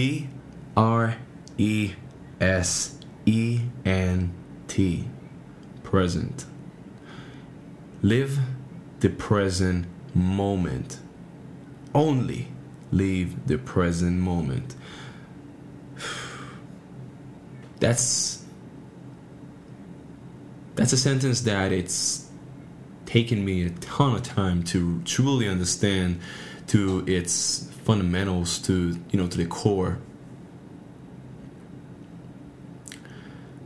P R E S E N T. Present. Live the present moment. Only live the present moment. That's that's a sentence that it's taken me a ton of time to truly understand to its fundamentals to you know to the core.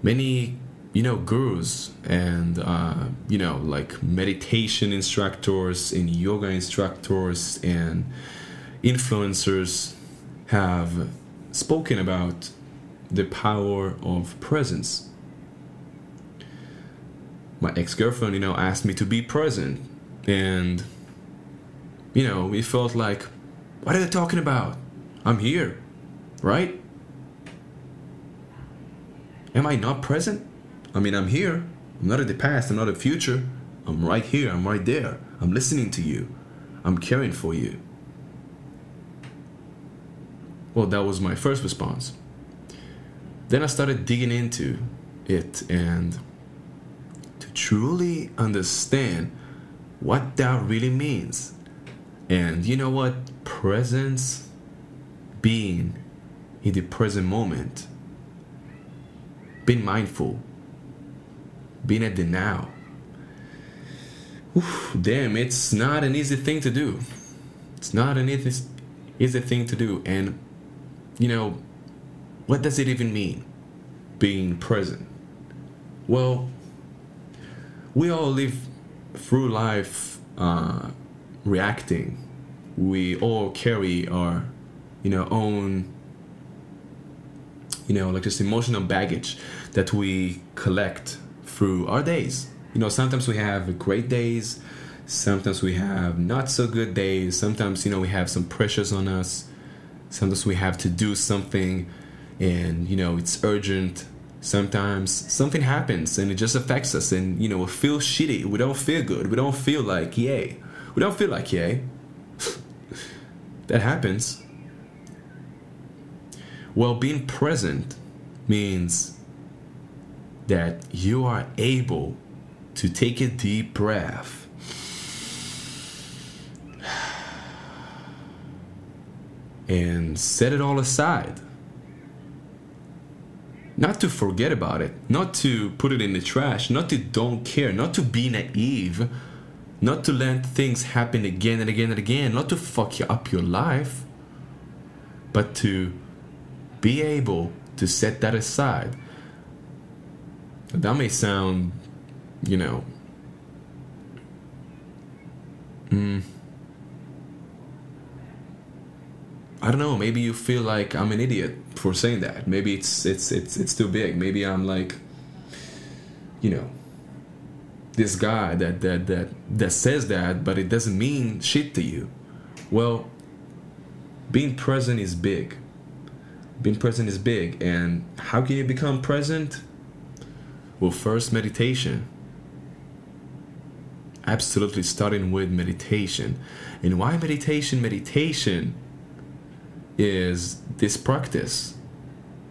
Many you know gurus and uh, you know like meditation instructors and yoga instructors and influencers have spoken about the power of presence. My ex-girlfriend you know asked me to be present and you know it felt like what are they talking about? I'm here right? Am i not present? I mean i'm here. I'm not in the past. I'm not in the future. I'm right here. I'm right there. I'm listening to you. I'm caring for you. Well that was my first response. Then i started digging into it and to truly understand what that really means. And you know what? Presence, being in the present moment, being mindful, being at the now. Oof, damn, it's not an easy thing to do. It's not an easy, easy thing to do. And, you know, what does it even mean, being present? Well, we all live through life uh, reacting. We all carry our, you know, own, you know, like just emotional baggage that we collect through our days. You know, sometimes we have great days, sometimes we have not so good days, sometimes, you know, we have some pressures on us, sometimes we have to do something and, you know, it's urgent sometimes something happens and it just affects us and you know we feel shitty we don't feel good we don't feel like yay we don't feel like yay. That happens. Well being present means that you are able to take a deep breath. And set it all aside. Not to forget about it, not to put it in the trash, not to don't care, not to be naive, not to let things happen again and again and again, not to fuck you up your life, but to be able to set that aside. That may sound, you know, mm, I don't know. Maybe you feel like I'm an idiot for saying that. Maybe it's it's it's it's too big. Maybe I'm like, you know, this guy that that that that says that, but it doesn't mean shit to you. Well, being present is big. Being present is big, and how can you become present? Well, first meditation. Absolutely, starting with meditation. And why meditation? Meditation is this practice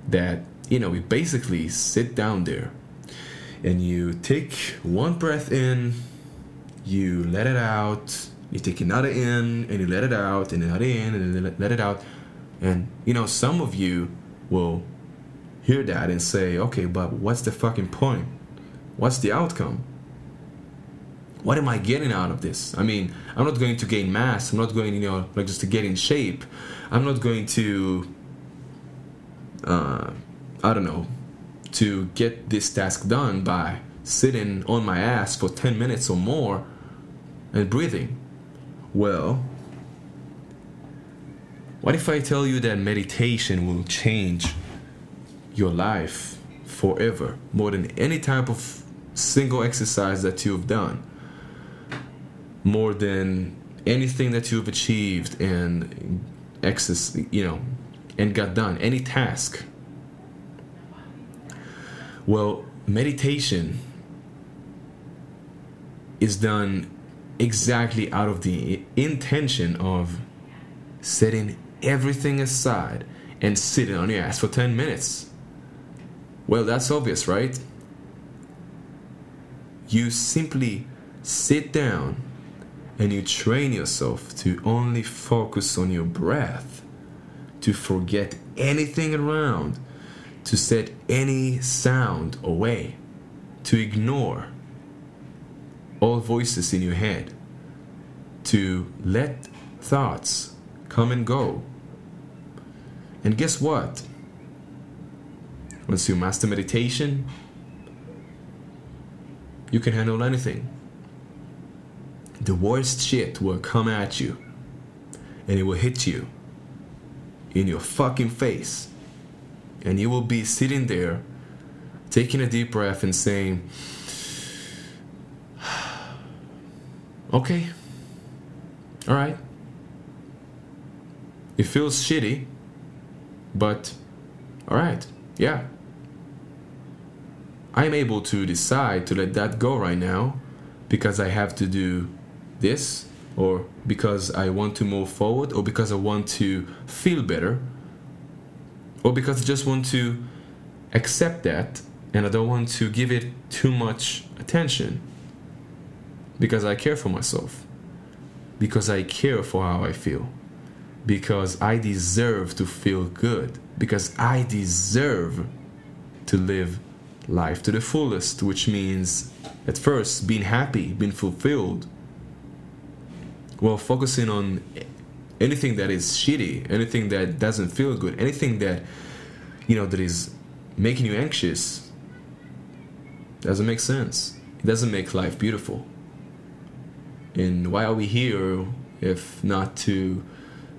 that you know we basically sit down there and you take one breath in you let it out you take another in and you let it out and another in and let it out and you know some of you will hear that and say okay but what's the fucking point what's the outcome what am I getting out of this? I mean, I'm not going to gain mass. I'm not going, you know, like just to get in shape. I'm not going to, uh, I don't know, to get this task done by sitting on my ass for 10 minutes or more and breathing. Well, what if I tell you that meditation will change your life forever more than any type of single exercise that you've done? more than anything that you've achieved and excess, you know, and got done, any task. Well, meditation is done exactly out of the intention of setting everything aside and sitting on your ass for 10 minutes. Well, that's obvious, right? You simply sit down and you train yourself to only focus on your breath, to forget anything around, to set any sound away, to ignore all voices in your head, to let thoughts come and go. And guess what? Once you master meditation, you can handle anything the worst shit will come at you and it will hit you in your fucking face. And you will be sitting there taking a deep breath and saying, Okay, all right. It feels shitty, but all right, yeah. I'm able to decide to let that go right now because I have to do this or because I want to move forward or because I want to feel better or because I just want to accept that and I don't want to give it too much attention. Because I care for myself. Because I care for how I feel. Because I deserve to feel good. Because I deserve to live life to the fullest which means at first being happy being fulfilled. Well focusing on anything that is shitty anything that doesn't feel good anything that you know that is making you anxious doesn't make sense. It doesn't make life beautiful. And why are we here if not to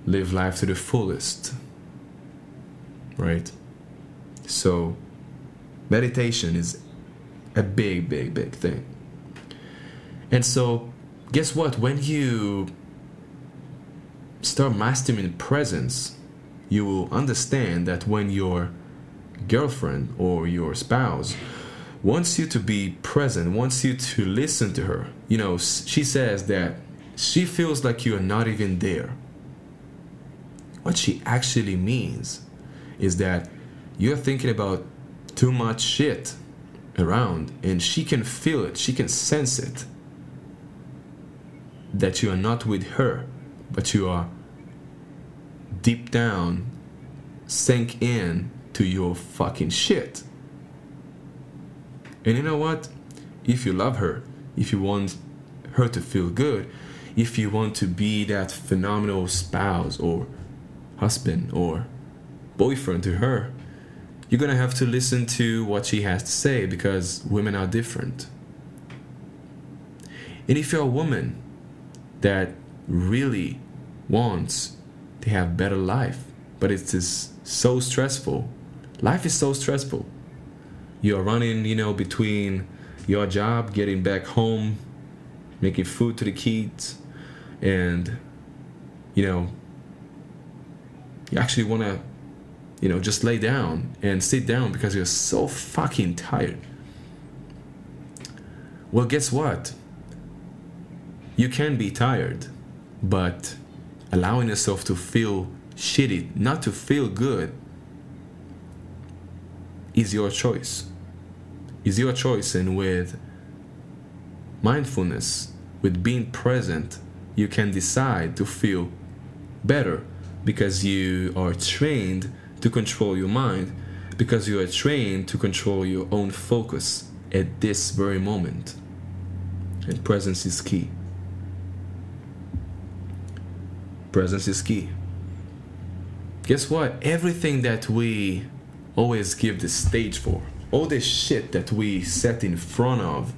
live life to the fullest? Right? So meditation is a big big big thing. And so guess what? When you start mastering presence, you will understand that when your girlfriend or your spouse wants you to be present, wants you to listen to her, you know, she says that she feels like you are not even there. What she actually means is that you're thinking about too much shit around and she can feel it, she can sense it that you are not with her, but you are deep down sink in to your fucking shit. And you know what? If you love her, if you want her to feel good, if you want to be that phenomenal spouse or husband or boyfriend to her, you're gonna have to listen to what she has to say because women are different. And if you're a woman that really wants to have better life, but it's just so stressful. Life is so stressful. You're running, you know, between your job, getting back home, making food to the kids, and you know, you actually want to, you know, just lay down and sit down because you're so fucking tired. Well, guess what? you can be tired, but allowing yourself to feel shitty, not to feel good, is your choice. Is your choice, and with mindfulness, with being present, you can decide to feel better because you are trained to control your mind, because you are trained to control your own focus at this very moment. And presence is key. Presence is key. Guess what? Everything that we always give the stage for, all this shit that we set in front of,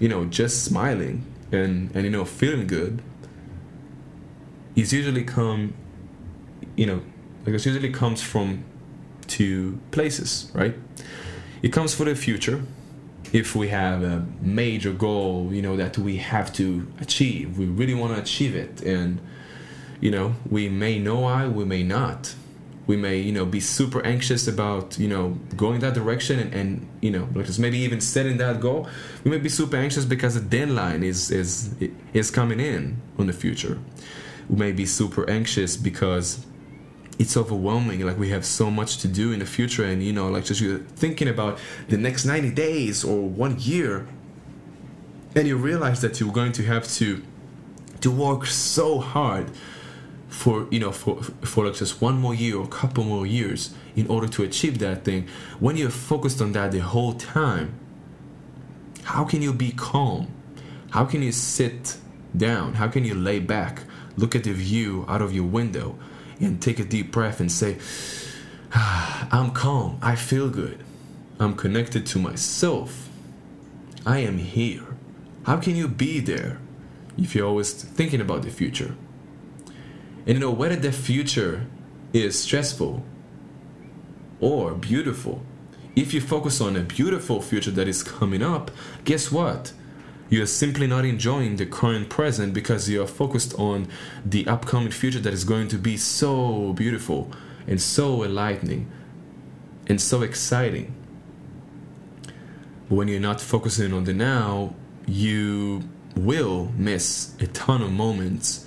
you know, just smiling and, and you know, feeling good, is usually come, you know, like it usually comes from two places, right? It comes for the future, if we have a major goal, you know, that we have to achieve, we really want to achieve it, and you know, we may know why, we may not. We may, you know, be super anxious about, you know, going that direction and, and you know, like just maybe even setting that goal. We may be super anxious because the deadline is is is coming in on the future. We may be super anxious because it's overwhelming like we have so much to do in the future and you know like just you're thinking about the next 90 days or one year and you realize that you're going to have to to work so hard for you know for for like just one more year or a couple more years in order to achieve that thing. When you're focused on that the whole time how can you be calm? How can you sit down? How can you lay back? Look at the view out of your window and take a deep breath and say ah, i'm calm. I feel good. I'm connected to myself. I am here. How can you be there if you're always thinking about the future? And you know, whether the future is stressful or beautiful, if you focus on a beautiful future that is coming up, guess what? You're simply not enjoying the current present because you're focused on the upcoming future that is going to be so beautiful and so enlightening and so exciting. But when you're not focusing on the now, you will miss a ton of moments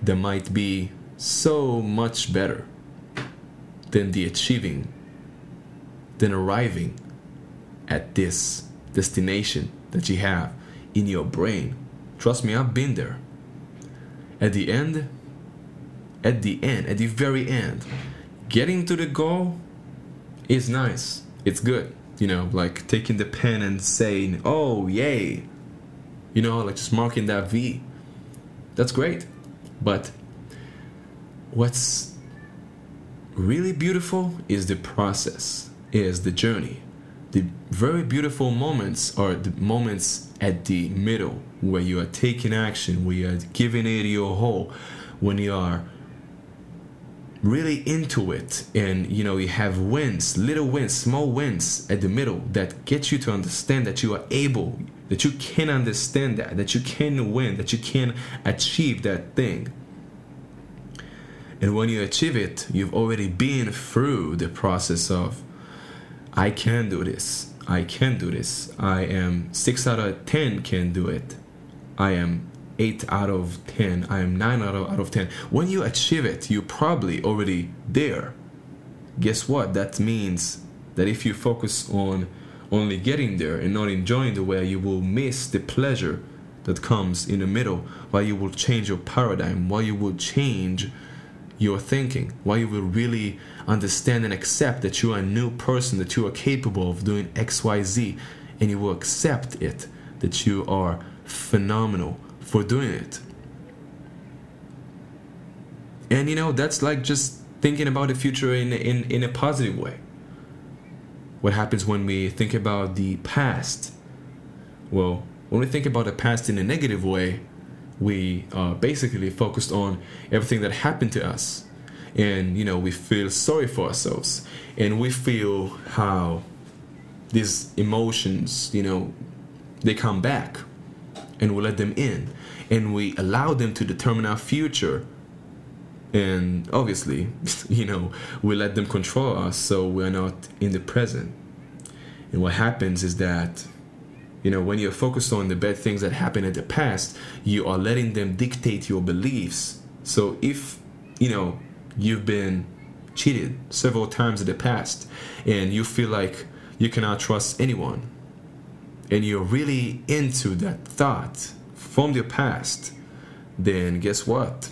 that might be so much better than the achieving, than arriving at this destination that you have in your brain. Trust me, I've been there. At the end, at the end, at the very end, getting to the goal is nice. It's good. You know, like taking the pen and saying, oh, yay. You know, like just marking that V. That's great. But what's really beautiful is the process, is the journey. The very beautiful moments are the moments at the middle where you are taking action, where you are giving it your whole, when you are really into it and you know you have wins little wins small wins at the middle that get you to understand that you are able that you can understand that that you can win that you can achieve that thing. And when you achieve it you've already been through the process of i can do this. I can do this. I am 6 out of 10 can do it. I am 8 out of 10 i am 9 out of, out of 10 when you achieve it you're probably already there. Guess what? That means that if you focus on only getting there and not enjoying the way you will miss the pleasure that comes in the middle. While you will change your paradigm. While you will change your thinking why you will really understand and accept that you are a new person that you are capable of doing xyz and you will accept it that you are phenomenal for doing it. And you know, that's like just thinking about the future in, in, in a positive way. What happens when we think about the past? Well, when we think about the past in a negative way, we are basically focused on everything that happened to us. And, you know, we feel sorry for ourselves. And we feel how these emotions, you know, they come back and we let them in and we allow them to determine our future and obviously you know we let them control us so we're not in the present and what happens is that you know when you're focused on the bad things that happened in the past you are letting them dictate your beliefs so if you know you've been cheated several times in the past and you feel like you cannot trust anyone and you're really into that thought from your past, then guess what?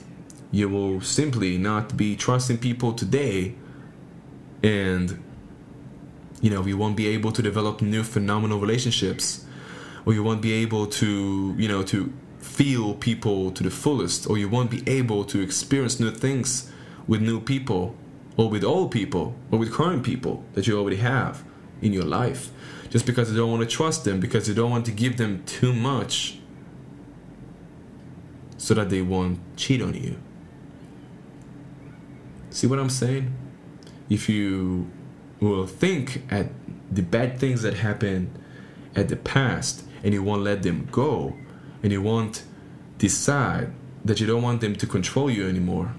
You will simply not be trusting people today and you know, you won't be able to develop new phenomenal relationships or you won't be able to, you know, to feel people to the fullest or you won't be able to experience new things with new people or with old people or with current people that you already have in your life just because you don't want to trust them because you don't want to give them too much so that they won't cheat on you. See what I'm saying? If you will think at the bad things that happened at the past and you won't let them go and you won't decide that you don't want them to control you anymore,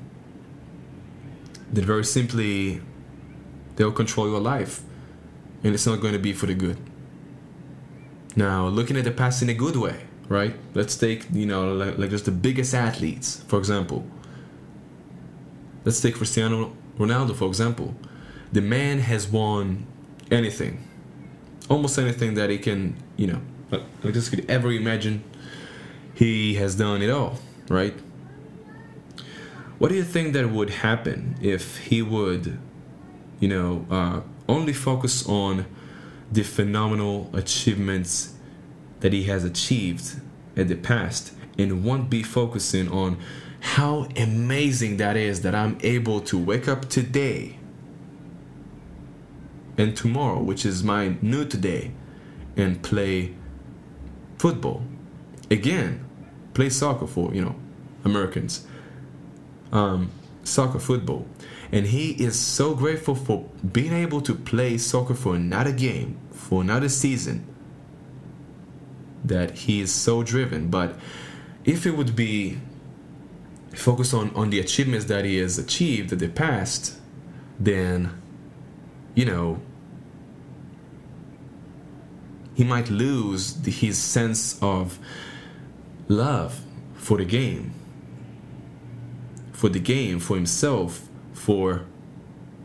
then very simply they'll control your life and it's not going to be for the good. Now, looking at the past in a good way, right? Let's take, you know, like, like just the biggest athletes, for example. Let's take Cristiano Ronaldo, for example, the man has won anything, almost anything that he can, you know, just could ever imagine. He has done it all, right? What do you think that would happen if he would, you know, uh, only focus on the phenomenal achievements that he has achieved in the past and won't be focusing on how amazing that is that I'm able to wake up today and tomorrow, which is my new today, and play football. Again, play soccer for, you know, Americans. Um, soccer, football. And he is so grateful for being able to play soccer for another game, for another season, that he is so driven. But if it would be focused on, on the achievements that he has achieved in the past, then, you know, he might lose his sense of love for the game, for the game, for himself, for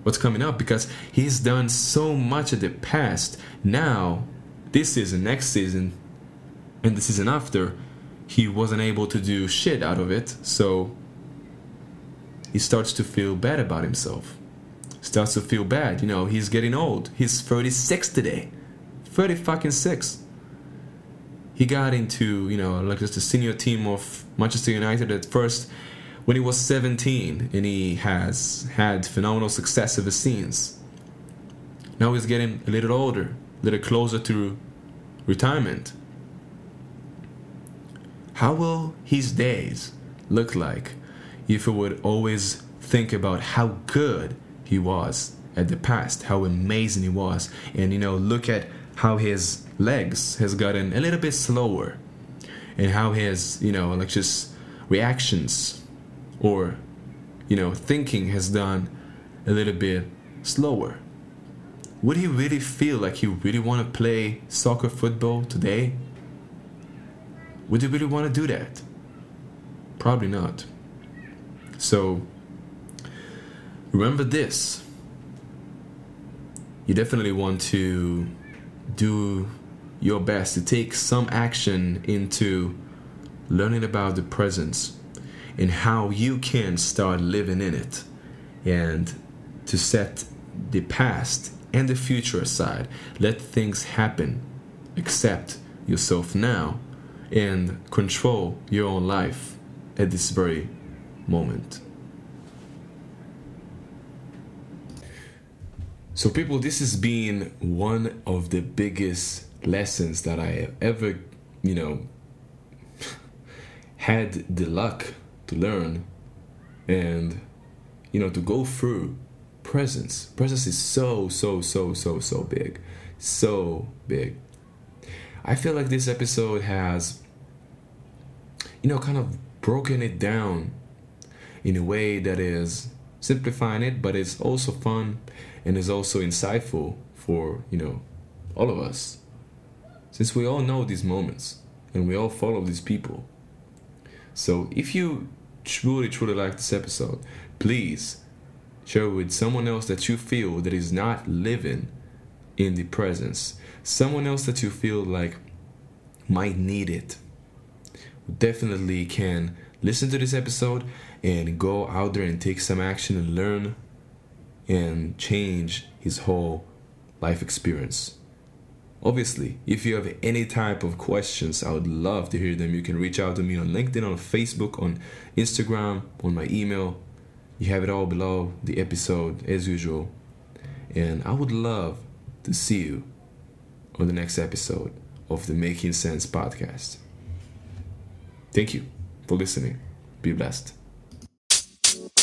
what's coming up, because he's done so much in the past. Now, this season, next season, and the season after, he wasn't able to do shit out of it, so he starts to feel bad about himself. Starts to feel bad, you know, he's getting old. He's 36 today. 30 fucking 6. He got into, you know, like just the senior team of Manchester United at first when he was 17 and he has had phenomenal success ever since. Now he's getting a little older, a little closer to retirement. How will his days look like if he would always think about how good he was at the past, how amazing he was, and you know, look at how his legs has gotten a little bit slower, and how his, you know, like just reactions or you know, thinking has done a little bit slower. Would he really feel like he really want to play soccer football today? Would he really want to do that? Probably not. So, remember this. You definitely want to do your best to take some action into learning about the presence and how you can start living in it and to set the past and the future aside. Let things happen. Accept yourself now and control your own life at this very moment. So, people, this has been one of the biggest lessons that I have ever, you know, had the luck to learn and, you know, to go through presence. Presence is so, so, so, so, so big. So big. I feel like this episode has, you know, kind of broken it down in a way that is simplifying it, but it's also fun and it's also insightful for, you know, all of us. Since we all know these moments and we all follow these people. So if you truly, truly like this episode, please share with someone else that you feel that is not living in the presence someone else that you feel like might need it definitely can listen to this episode and go out there and take some action and learn and change his whole life experience. Obviously, if you have any type of questions, I would love to hear them. You can reach out to me on LinkedIn, on Facebook, on Instagram, on my email. You have it all below the episode as usual. And I would love to see you on the next episode of the Making Sense podcast. Thank you for listening. Be blessed.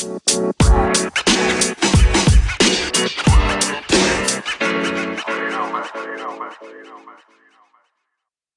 You know, man. You